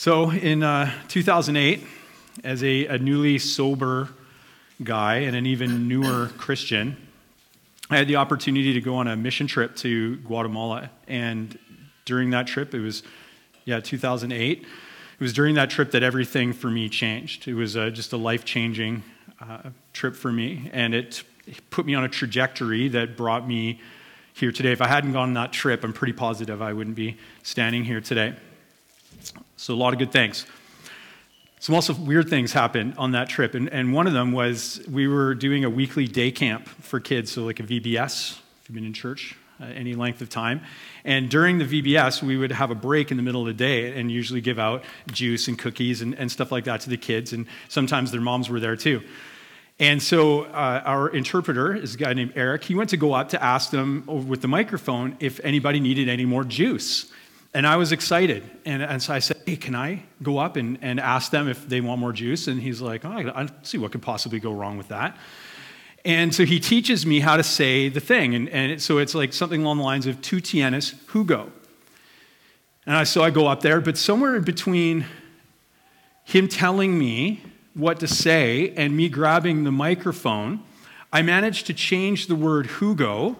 So in uh, 2008, as a, a newly sober guy and an even newer Christian, I had the opportunity to go on a mission trip to Guatemala. And during that trip, it was, yeah, 2008. It was during that trip that everything for me changed. It was uh, just a life changing uh, trip for me. And it put me on a trajectory that brought me here today. If I hadn't gone on that trip, I'm pretty positive I wouldn't be standing here today. So, a lot of good things. Some also weird things happened on that trip, and, and one of them was we were doing a weekly day camp for kids, so like a VBS, if you've been in church uh, any length of time. And during the VBS, we would have a break in the middle of the day and usually give out juice and cookies and, and stuff like that to the kids, and sometimes their moms were there too. And so uh, our interpreter is a guy named Eric. He went to go up to ask them with the microphone if anybody needed any more juice. And I was excited. And, and so I said, Hey, can I go up and, and ask them if they want more juice? And he's like, Oh, I, I see what could possibly go wrong with that. And so he teaches me how to say the thing. And, and so it's like something along the lines of tu tienes jugo. And I, so I go up there, but somewhere in between him telling me what to say and me grabbing the microphone, I managed to change the word jugo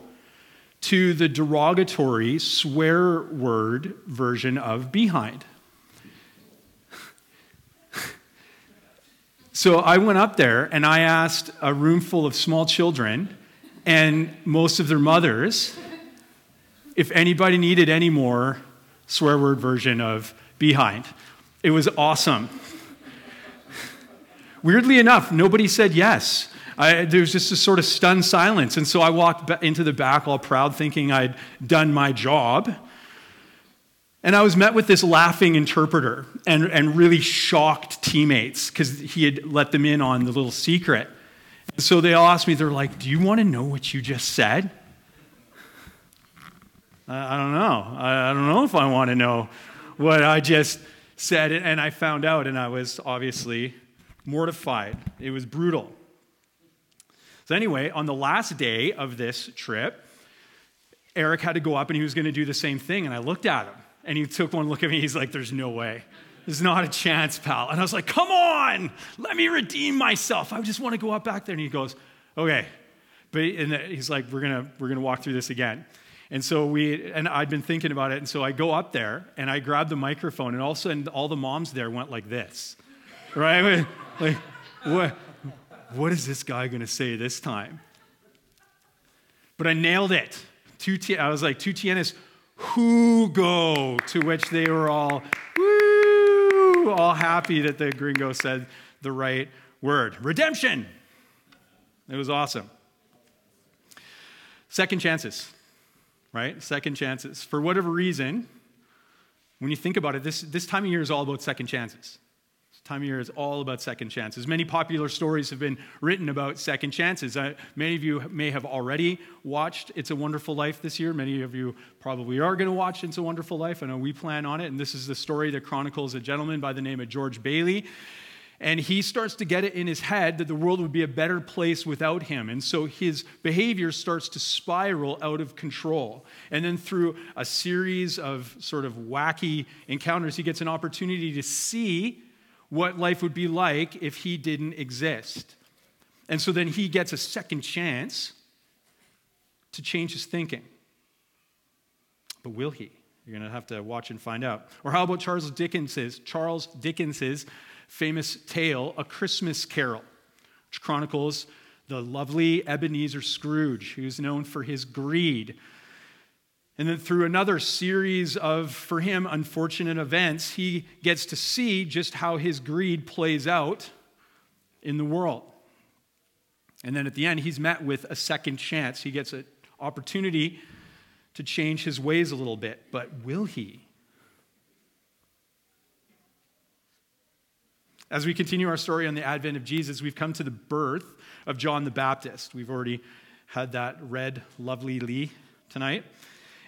to the derogatory swear word version of behind. so I went up there and I asked a room full of small children and most of their mothers if anybody needed any more swear word version of behind. It was awesome. Weirdly enough, nobody said yes. I, there was just a sort of stunned silence. And so I walked into the back all proud, thinking I'd done my job. And I was met with this laughing interpreter and, and really shocked teammates because he had let them in on the little secret. And so they all asked me, they're like, Do you want to know what you just said? I, I don't know. I, I don't know if I want to know what I just said. And I found out, and I was obviously mortified. It was brutal. So, anyway, on the last day of this trip, Eric had to go up and he was going to do the same thing. And I looked at him and he took one look at me. He's like, There's no way. There's not a chance, pal. And I was like, Come on, let me redeem myself. I just want to go up back there. And he goes, Okay. But and he's like, We're going we're going to walk through this again. And so we, and I'd been thinking about it. And so I go up there and I grab the microphone, and all of a sudden, all the moms there went like this, right? Like, what? What is this guy going to say this time? But I nailed it. Two t- I was like, tu tienes jugo, to which they were all, woo, all happy that the gringo said the right word. Redemption. It was awesome. Second chances, right? Second chances. For whatever reason, when you think about it, this, this time of year is all about second chances time of year is all about second chances. Many popular stories have been written about second chances. Uh, many of you may have already watched It's a Wonderful Life this year. Many of you probably are going to watch It's a Wonderful Life. I know we plan on it. And this is the story that chronicles a gentleman by the name of George Bailey. And he starts to get it in his head that the world would be a better place without him. And so his behavior starts to spiral out of control. And then through a series of sort of wacky encounters, he gets an opportunity to see what life would be like if he didn't exist. And so then he gets a second chance to change his thinking. But will he? You're going to have to watch and find out. Or how about Charles Dickens's Charles Dickens's famous tale A Christmas Carol, which chronicles the lovely Ebenezer Scrooge, who's known for his greed and then through another series of, for him, unfortunate events, he gets to see just how his greed plays out in the world. And then at the end, he's met with a second chance. He gets an opportunity to change his ways a little bit. But will he? As we continue our story on the advent of Jesus, we've come to the birth of John the Baptist. We've already had that read lovelyly tonight.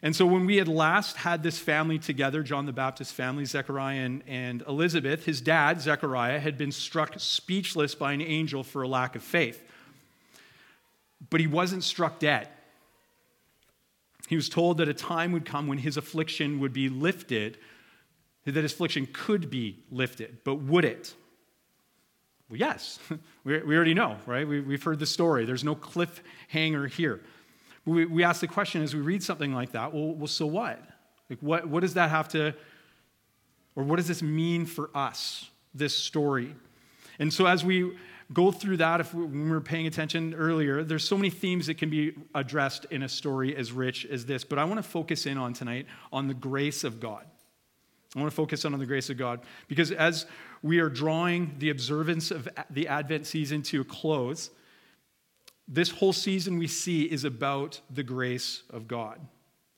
And so when we had last had this family together, John the Baptist family, Zechariah and, and Elizabeth, his dad, Zechariah, had been struck speechless by an angel for a lack of faith. But he wasn't struck dead. He was told that a time would come when his affliction would be lifted that his affliction could be lifted, but would it? Well, yes. we, already know, right? We, we've heard the story. There's no cliffhanger here. We, we ask the question as we read something like that well, well so what? Like, what, what does that have to, or what does this mean for us, this story? And so as we go through that, if we, when we were paying attention earlier, there's so many themes that can be addressed in a story as rich as this. But I want to focus in on tonight on the grace of God. I want to focus on the grace of God because as we are drawing the observance of the Advent season to a close, this whole season we see is about the grace of God.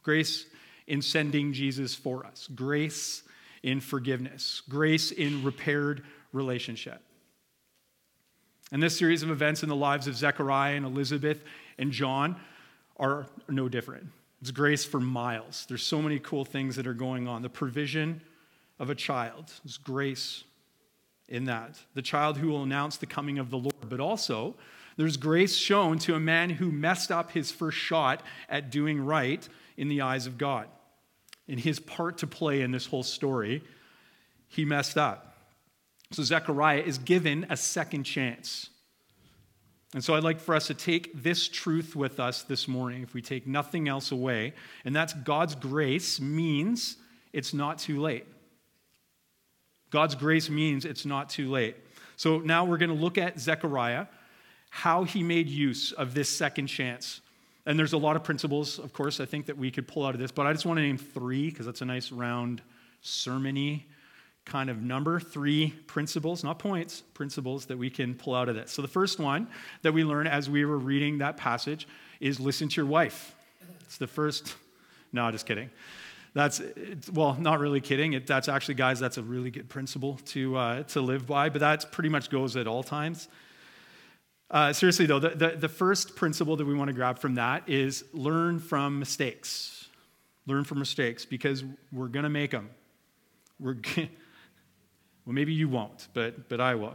Grace in sending Jesus for us, grace in forgiveness, grace in repaired relationship. And this series of events in the lives of Zechariah and Elizabeth and John are no different. It's grace for miles. There's so many cool things that are going on. The provision of a child, there's grace in that. The child who will announce the coming of the Lord, but also there's grace shown to a man who messed up his first shot at doing right in the eyes of God. In his part to play in this whole story, he messed up. So Zechariah is given a second chance. And so I'd like for us to take this truth with us this morning, if we take nothing else away, and that's God's grace means it's not too late. God's grace means it's not too late. So now we're going to look at Zechariah, how he made use of this second chance. And there's a lot of principles, of course, I think that we could pull out of this, but I just want to name three because that's a nice round sermony kind of number, three principles, not points, principles that we can pull out of this. So the first one that we learn as we were reading that passage is listen to your wife. It's the first, no, just kidding. That's, well, not really kidding. It, that's actually, guys, that's a really good principle to, uh, to live by, but that pretty much goes at all times. Uh, seriously, though, the, the, the first principle that we want to grab from that is learn from mistakes. Learn from mistakes because we're going to make them. We're Well, maybe you won't, but, but I will.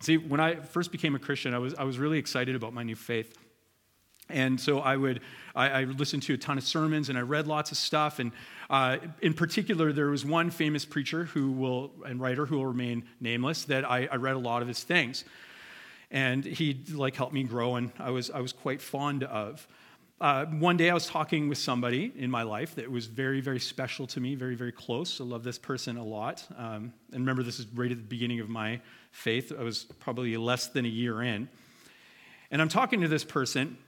See, when I first became a Christian, I was, I was really excited about my new faith. And so I would, I, I, listened to a ton of sermons and I read lots of stuff. And uh, in particular, there was one famous preacher who will, and writer who will remain nameless, that I, I read a lot of his things. And he like helped me grow, and I was, I was quite fond of. Uh, one day I was talking with somebody in my life that was very, very special to me, very, very close. I love this person a lot. Um, and remember, this is right at the beginning of my faith. I was probably less than a year in. And I'm talking to this person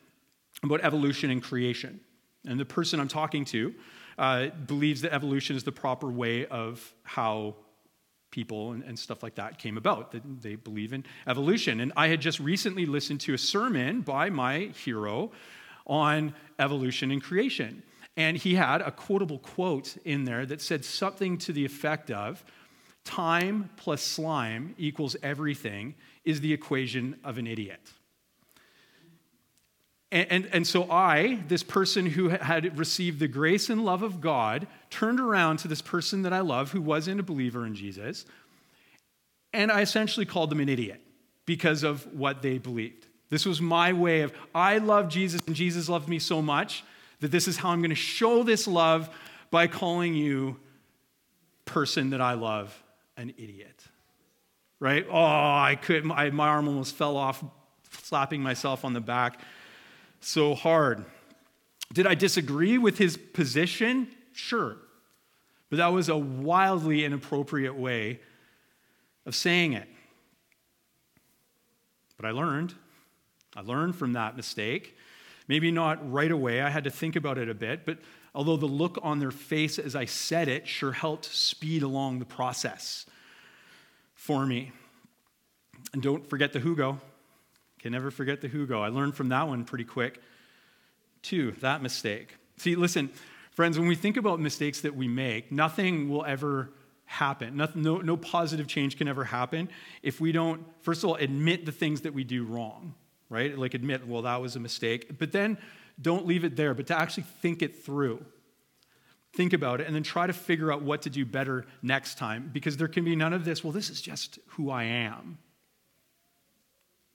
about evolution and creation. And the person I'm talking to uh, believes that evolution is the proper way of how people and, and, stuff like that came about, that they believe in evolution. And I had just recently listened to a sermon by my hero on evolution and creation. And he had a quotable quote in there that said something to the effect of time plus slime equals everything is the equation of an idiot. And, and, and, so I, this person who had received the grace and love of God, turned around to this person that I love who wasn't a believer in Jesus, and I essentially called them an idiot because of what they believed. This was my way of, I love Jesus and Jesus loved me so much that this is how I'm going to show this love by calling you, person that I love, an idiot. Right? Oh, I could, my, my arm almost fell off, slapping myself on the back so hard. Did I disagree with his position? Sure. But that was a wildly inappropriate way of saying it. But I learned. I learned from that mistake. Maybe not right away, I had to think about it a bit, but although the look on their face as I said it sure helped speed along the process for me. And don't forget the jugo. Can never forget the jugo. I learned from that one pretty quick, too, that mistake. See, listen, friends, when we think about mistakes that we make, nothing will ever happen. Nothing, no, no positive change can ever happen if we don't, first of all, admit the things that we do wrong right? Like admit, well, that was a mistake. But then don't leave it there, but to actually think it through. Think about it and then try to figure out what to do better next time because there can be none of this, well, this is just who I am.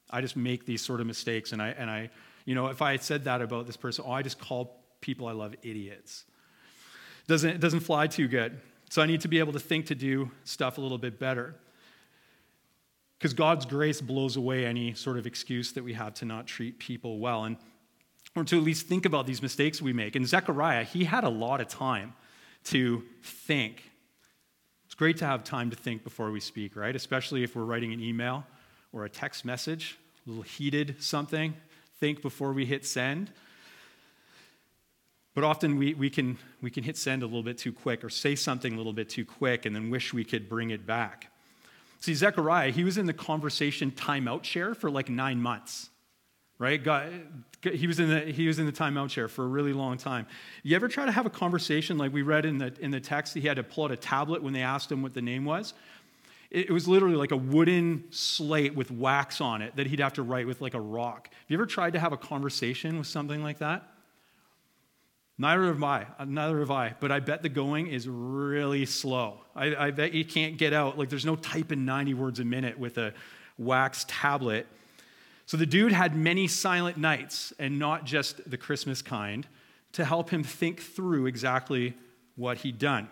I just make these sort of mistakes and I, and I you know, if I had said that about this person, oh, I just call people I love idiots. Doesn't, it doesn't fly too good. So I need to be able to think to do stuff a little bit better. Because God's grace blows away any sort of excuse that we have to not treat people well. And or to at least think about these mistakes we make. And Zechariah, he had a lot of time to think. It's great to have time to think before we speak, right? Especially if we're writing an email or a text message, a little heated something. Think before we hit send. But often we, we, can, we can hit send a little bit too quick or say something a little bit too quick and then wish we could bring it back. See, Zechariah, he was in the conversation timeout chair for like nine months, right? God, he, was in the, he was in the timeout chair for a really long time. You ever try to have a conversation like we read in the, in the text? He had to pull out a tablet when they asked him what the name was. It, was literally like a wooden slate with wax on it that he'd have to write with like a rock. Have you ever tried to have a conversation with something like that? Neither have I. Uh, neither have I. But I bet the going is really slow. I, I, bet you can't get out. Like, there's no typing 90 words a minute with a wax tablet. So the dude had many silent nights, and not just the Christmas kind, to help him think through exactly what he'd done.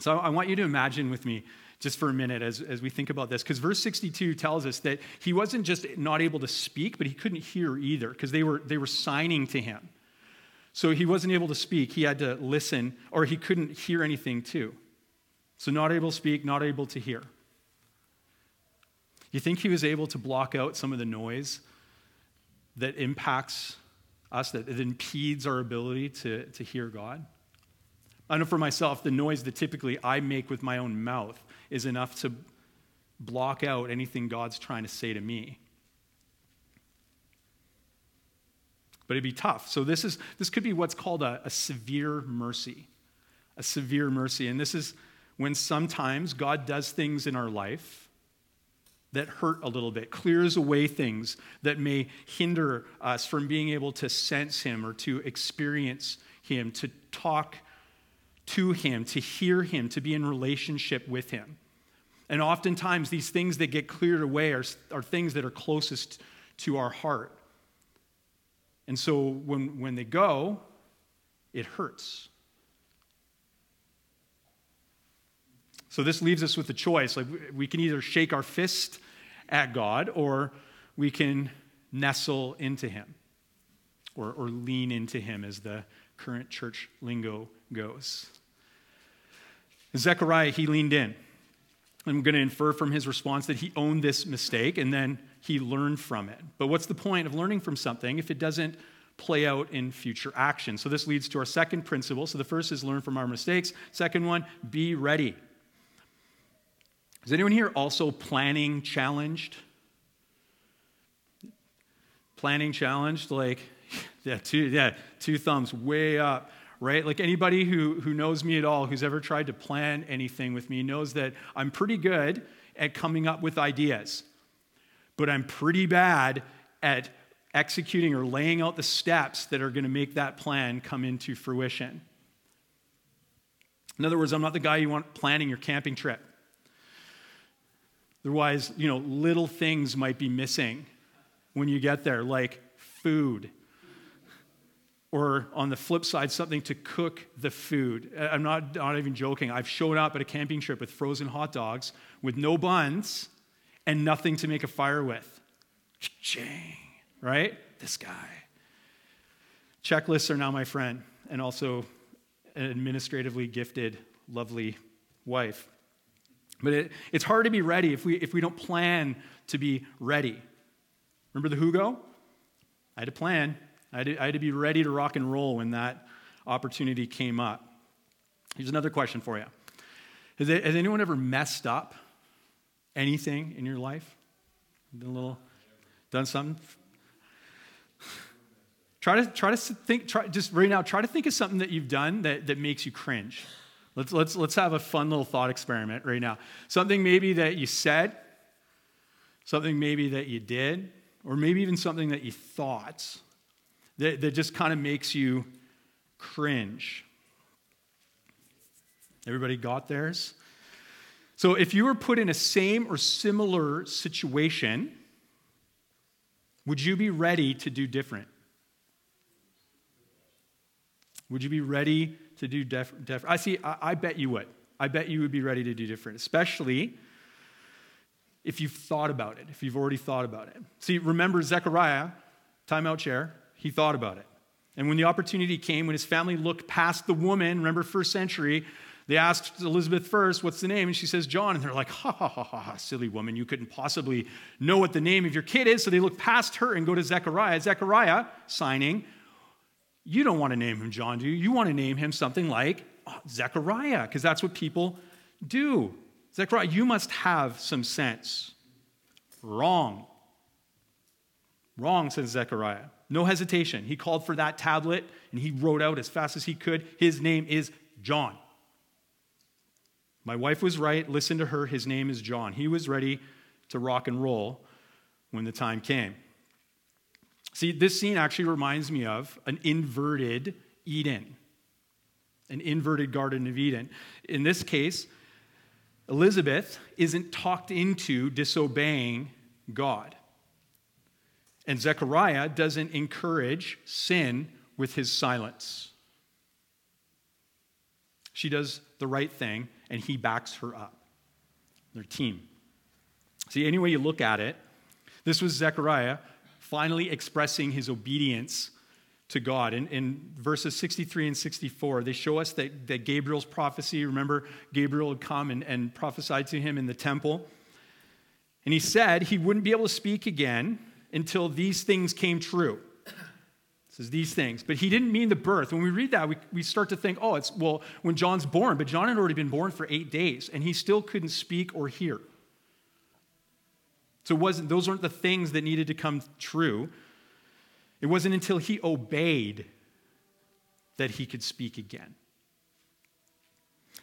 So I want you to imagine with me just for a minute as, as we think about this, because verse 62 tells us that he wasn't just not able to speak, but he couldn't hear either, because they were, they were signing to him. So he wasn't able to speak. He had to listen, or he couldn't hear anything too. So, not able to speak, not able to hear. You think he was able to block out some of the noise that impacts us, that, that impedes our ability to, to hear God? I know for myself, the noise that typically I make with my own mouth is enough to block out anything God's trying to say to me. but it'd be tough. So this is this could be what's called a, a severe mercy. A severe mercy. And this is when sometimes God does things in our life that hurt a little bit, clears away things that may hinder us from being able to sense Him or to experience Him, to talk to Him, to hear Him, to be in relationship with Him. And oftentimes, these things that get cleared away are, are things that are closest to our heart. And so when, when they go, it hurts. So this leaves us with a choice. Like we can either shake our fist at God or we can nestle into him or, or lean into him as the current church lingo goes. Zechariah, he leaned in. I'm going to infer from his response that he owned this mistake and then he learned from it. But what's the point of learning from something if it doesn't play out in future action? So this leads to our second principle. So the first is learn from our mistakes. Second one, be ready. Is anyone here also planning challenged? Planning challenged, like, yeah, two, yeah, two thumbs way up right? Like anybody who, who knows me at all, who's ever tried to plan anything with me, knows that I'm pretty good at coming up with ideas, but I'm pretty bad at executing or laying out the steps that are going to make that plan come into fruition. In other words, I'm not the guy you want planning your camping trip. Otherwise, you know, little things might be missing when you get there, like food or on the flip side, something to cook the food. I'm not, not even joking. I've shown up at a camping trip with frozen hot dogs with no buns and nothing to make a fire with. Right? This guy. Checklists are now my friend, and also an administratively gifted, lovely wife. But it, it's hard to be ready if we, if we don't plan to be ready. Remember the jugo? I had a plan. I had, to, I had to be ready to rock and roll when that opportunity came up. Here's another question for you Has, has anyone ever messed up anything in your life? Done a little, done something? Try to, try to think, try, just right now, try to think of something that you've done that, that makes you cringe. Let's, let's, let's have a fun little thought experiment right now. Something maybe that you said, something maybe that you did, or maybe even something that you thought that, that just kind of makes you cringe. Everybody got theirs? So if you were put in a same or similar situation, would you be ready to do different? Would you be ready to do different? Def- I see, I, I, bet you would. I bet you would be ready to do different, especially if you've thought about it, if you've already thought about it. See, remember Zechariah, timeout chair, he thought about it. And when the opportunity came, when his family looked past the woman, remember first century, they asked Elizabeth first, What's the name? And she says, John. And they're like, Ha ha ha ha, ha silly woman. You couldn't possibly know what the name of your kid is. So they look past her and go to Zechariah. Zechariah, signing, You don't want to name him John, do you? You want to name him something like oh, Zechariah, because that's what people do. Zechariah, you must have some sense. Wrong. Wrong, says Zechariah. No hesitation. He called for that tablet and he wrote out as fast as he could, His name is John. My wife was right. Listen to her. His name is John. He was ready to rock and roll when the time came. See, this scene actually reminds me of an inverted Eden, an inverted Garden of Eden. In this case, Elizabeth isn't talked into disobeying God. And Zechariah doesn't encourage sin with his silence. She does the right thing, and he backs her up. Their team. See, any way you look at it, this was Zechariah finally expressing his obedience to God. In, in verses 63 and 64, they show us that, that Gabriel's prophecy, remember, Gabriel had come and, and prophesied to him in the temple. And he said he wouldn't be able to speak again until these things came true. It says these things. But he didn't mean the birth. When we read that, we, we start to think, oh, it's, well, when John's born. But John had already been born for eight days, and he still couldn't speak or hear. So it wasn't, those weren't the things that needed to come true. It wasn't until he obeyed that he could speak again.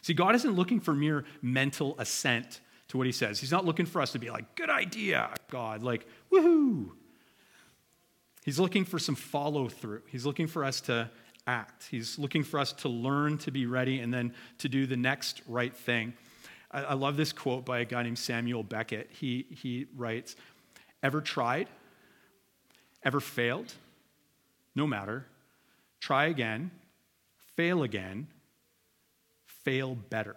See, God isn't looking for mere mental assent to what he says. He's not looking for us to be like, good idea, God, like, woohoo. He's looking for some follow through. He's looking for us to act. He's looking for us to learn to be ready and then to do the next right thing. I, I love this quote by a guy named Samuel Beckett. He, he writes Ever tried? Ever failed? No matter. Try again, fail again, fail better.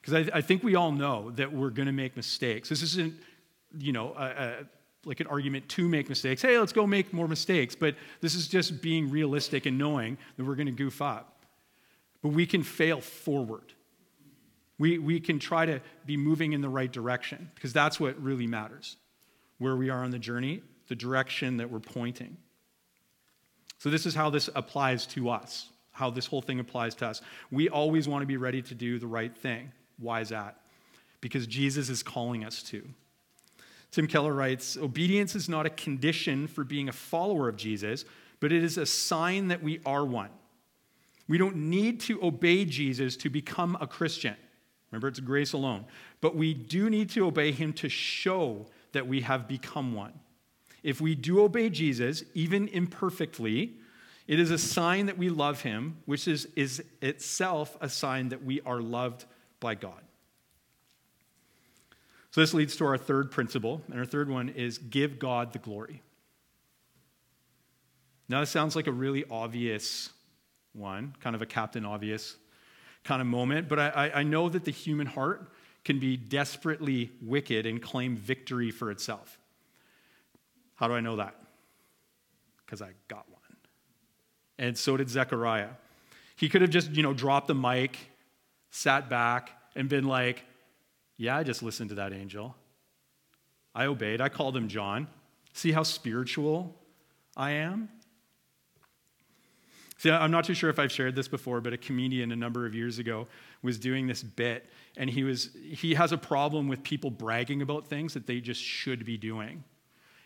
Because I, I, think we all know that we're going to make mistakes. This isn't, you know, a, a like an argument to make mistakes. Hey, let's go make more mistakes. But this is just being realistic and knowing that we're going to goof up. But we can fail forward. We, we can try to be moving in the right direction because that's what really matters. Where we are on the journey, the direction that we're pointing. So, this is how this applies to us, how this whole thing applies to us. We always want to be ready to do the right thing. Why is that? Because Jesus is calling us to. Tim Keller writes Obedience is not a condition for being a follower of Jesus, but it is a sign that we are one. We don't need to obey Jesus to become a Christian. Remember, it's grace alone. But we do need to obey him to show that we have become one. If we do obey Jesus, even imperfectly, it is a sign that we love him, which is, is itself a sign that we are loved by God. So this leads to our third principle, and our third one is give God the glory. Now, this sounds like a really obvious one, kind of a Captain Obvious kind of moment, but I, I know that the human heart can be desperately wicked and claim victory for itself. How do I know that? Because I got one. And so did Zechariah. He could have just, you know, dropped the mic, sat back, and been like, yeah, I just listened to that angel. I obeyed. I called him John. See how spiritual I am? See, I'm not too sure if I've shared this before, but a comedian a number of years ago was doing this bit, and he, was, he has a problem with people bragging about things that they just should be doing.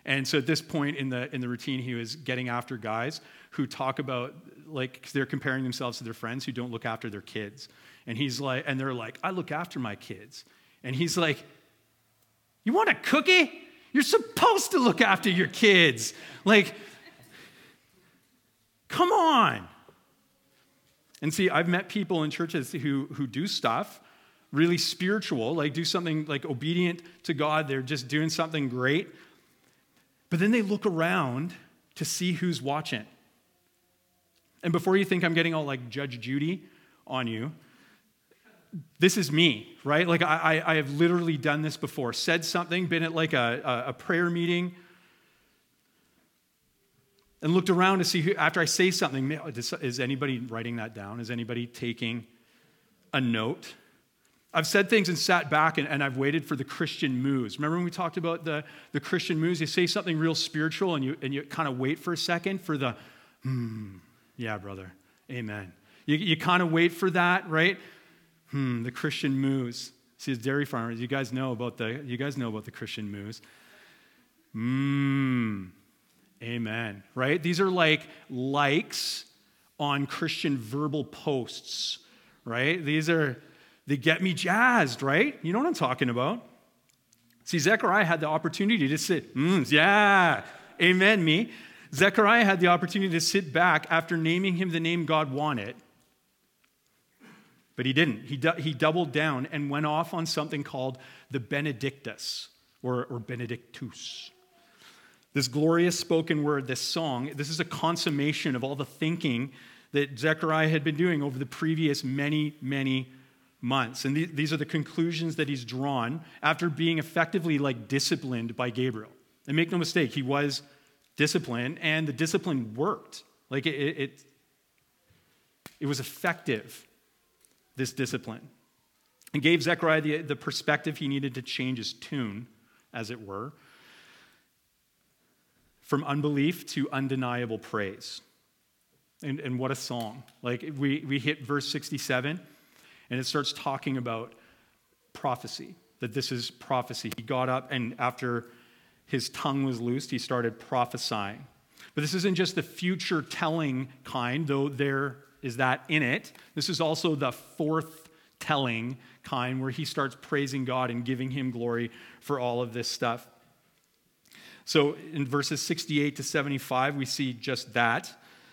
And so at this point in the, in the routine, he was getting after guys who talk about, like, they're comparing themselves to their friends who don't look after their kids. And he's like, and they're like, I look after my kids. And he's like, You want a cookie? You're supposed to look after your kids. Like, come on. And see, I've met people in churches who, who do stuff really spiritual, like do something like obedient to God. They're just doing something great. But then they look around to see who's watching. And before you think I'm getting all like Judge Judy on you, this is me, right? Like, I, I have literally done this before. Said something, been at like a, a prayer meeting, and looked around to see who, after I say something, is anybody writing that down? Is anybody taking a note? I've said things and sat back and, and, I've waited for the Christian moves. Remember when we talked about the, the Christian moves? You say something real spiritual and you, and you kind of wait for a second for the, hmm, yeah, brother, amen. You, you kind of wait for that, right? Hmm, the Christian moose. See, as dairy farmers, you guys know about the, you guys know about the Christian moose. Mmm, amen, right? These are like likes on Christian verbal posts, right? These are, they get me jazzed, right? You know what I'm talking about. See, Zechariah had the opportunity to sit, mm, yeah, amen, me. Zechariah had the opportunity to sit back after naming him the name God wanted. But he didn't. He, du- he doubled down and went off on something called the Benedictus or, or Benedictus. This glorious spoken word, this song, this is a consummation of all the thinking that Zechariah had been doing over the previous many, many months. And these are the conclusions that he's drawn after being effectively like disciplined by Gabriel. And make no mistake, he was disciplined, and the discipline worked. Like it, it, it was effective, this discipline. And gave Zechariah the, the perspective he needed to change his tune, as it were, from unbelief to undeniable praise. And, and what a song. Like we, we hit verse 67 and it starts talking about prophecy, that this is prophecy. He got up, and after his tongue was loosed, he started prophesying. But this isn't just the future telling kind, though there is that in it. This is also the forth telling kind, where he starts praising God and giving him glory for all of this stuff. So in verses 68 to 75, we see just that,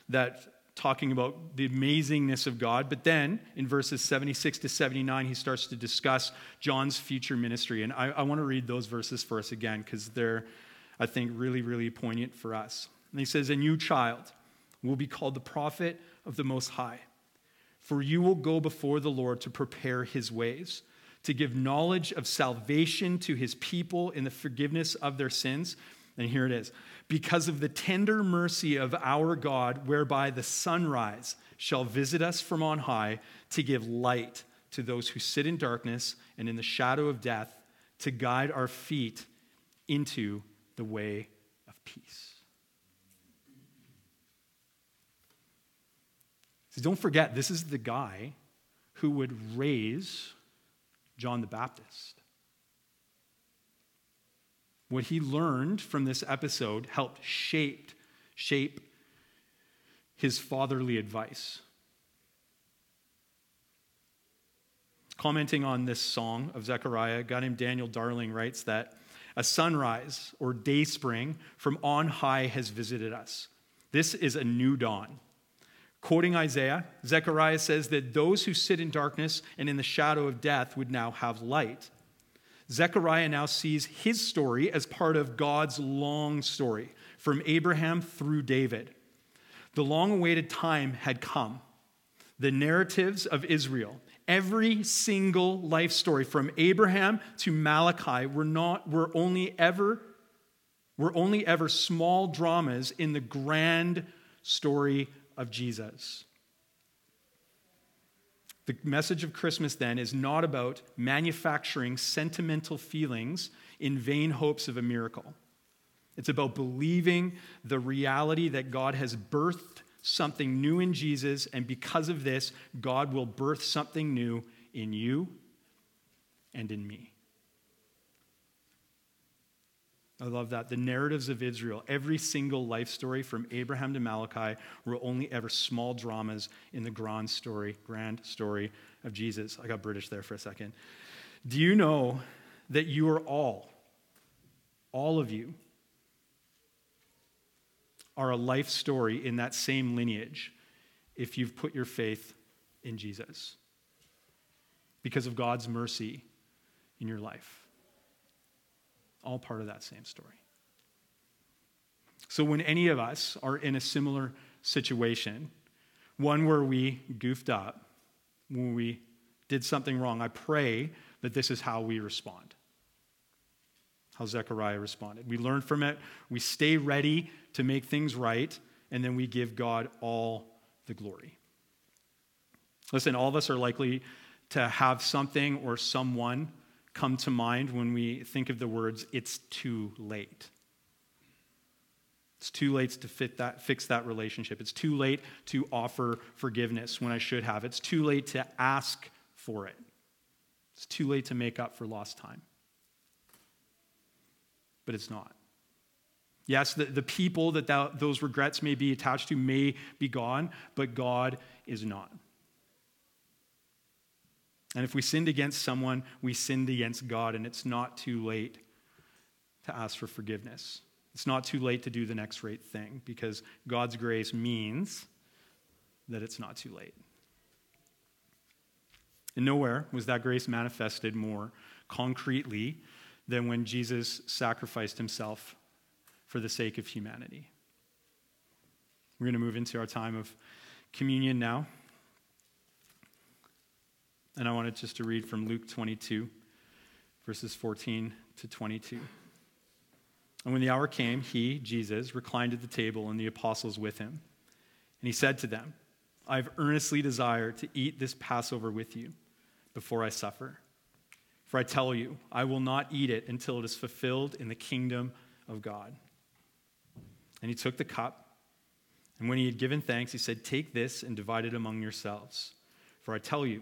that talking about the amazingness of God. But then in verses 76 to 79, he starts to discuss John's future ministry. And I, I want to read those verses for us again because they're, I think, really, really poignant for us. And he says, And you, child, will be called the prophet of the Most High, for you will go before the Lord to prepare his ways. To give knowledge of salvation to his people in the forgiveness of their sins. And here it is because of the tender mercy of our God, whereby the sunrise shall visit us from on high to give light to those who sit in darkness and in the shadow of death, to guide our feet into the way of peace. So don't forget, this is the guy who would raise John the Baptist. What he learned from this episode helped shape, shape his fatherly advice. Commenting on this song of Zechariah, a guy named Daniel Darling writes that a sunrise or day spring from on high has visited us. This is a new dawn. Quoting Isaiah, Zechariah says that those who sit in darkness and in the shadow of death would now have light. Zechariah now sees his story as part of God's long story from Abraham through David. The long awaited time had come. The narratives of Israel, every single life story from Abraham to Malachi were not were only ever were only ever small dramas in the grand story of Jesus. The message of Christmas then is not about manufacturing sentimental feelings in vain hopes of a miracle. It's about believing the reality that God has birthed something new in Jesus, and because of this, God will birth something new in you and in me. I love that. The narratives of Israel, every single life story from Abraham to Malachi, were only ever small dramas in the grand story, grand story of Jesus. I got British there for a second. Do you know that you are all, all of you, are a life story in that same lineage if you've put your faith in Jesus because of God's mercy in your life? All part of that same story. So, when any of us are in a similar situation, one where we goofed up, when we did something wrong, I pray that this is how we respond. How Zechariah responded. We learn from it, we stay ready to make things right, and then we give God all the glory. Listen, all of us are likely to have something or someone come to mind when we think of the words, it's too late. It's too late to that, fix that relationship. It's too late to offer forgiveness when I should have. It's too late to ask for it. It's too late to make up for lost time. But it's not. Yes, the, the people that, that those regrets may be attached to may be gone, but God is not. And if we sinned against someone, we sinned against God, and it's not too late to ask for forgiveness. It's not too late to do the next right thing because God's grace means that it's not too late. And nowhere was that grace manifested more concretely than when Jesus sacrificed himself for the sake of humanity. We're going to move into our time of communion now. And I wanted just to read from Luke 22, verses 14 to 22. And when the hour came, he, Jesus, reclined at the table and the apostles with him. And he said to them, I have earnestly desired to eat this Passover with you before I suffer. For I tell you, I will not eat it until it is fulfilled in the kingdom of God. And he took the cup, and when he had given thanks, he said, Take this and divide it among yourselves. For I tell you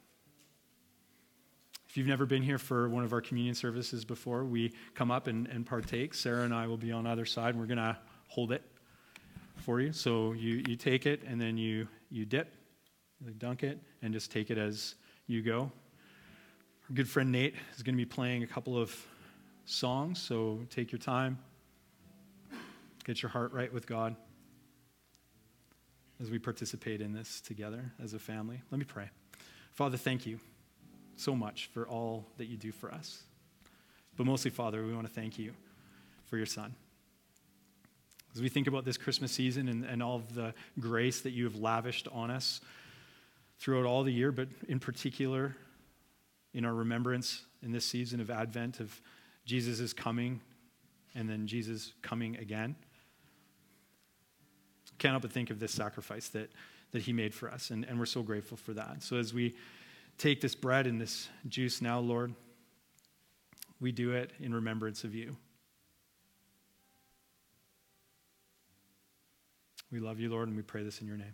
If you've never been here for one of our communion services before, we come up and, and partake. Sarah and I will be on either side, and we're going to hold it for you. So you, you take it and then you, you dip, you dunk it, and just take it as you go. Our good friend Nate is going to be playing a couple of songs, so take your time. Get your heart right with God as we participate in this together as a family. Let me pray. Father, thank you so much for all that you do for us. But mostly, Father, we want to thank you for your Son. As we think about this Christmas season and, and all of the grace that you have lavished on us throughout all the year, but in particular in our remembrance in this season of Advent of Jesus coming and then Jesus coming again. Can't help but think of this sacrifice that, that he made for us, and, and we're so grateful for that. So as we take this bread and this juice now, Lord, we do it in remembrance of you. We love you, Lord, and we pray this in your name.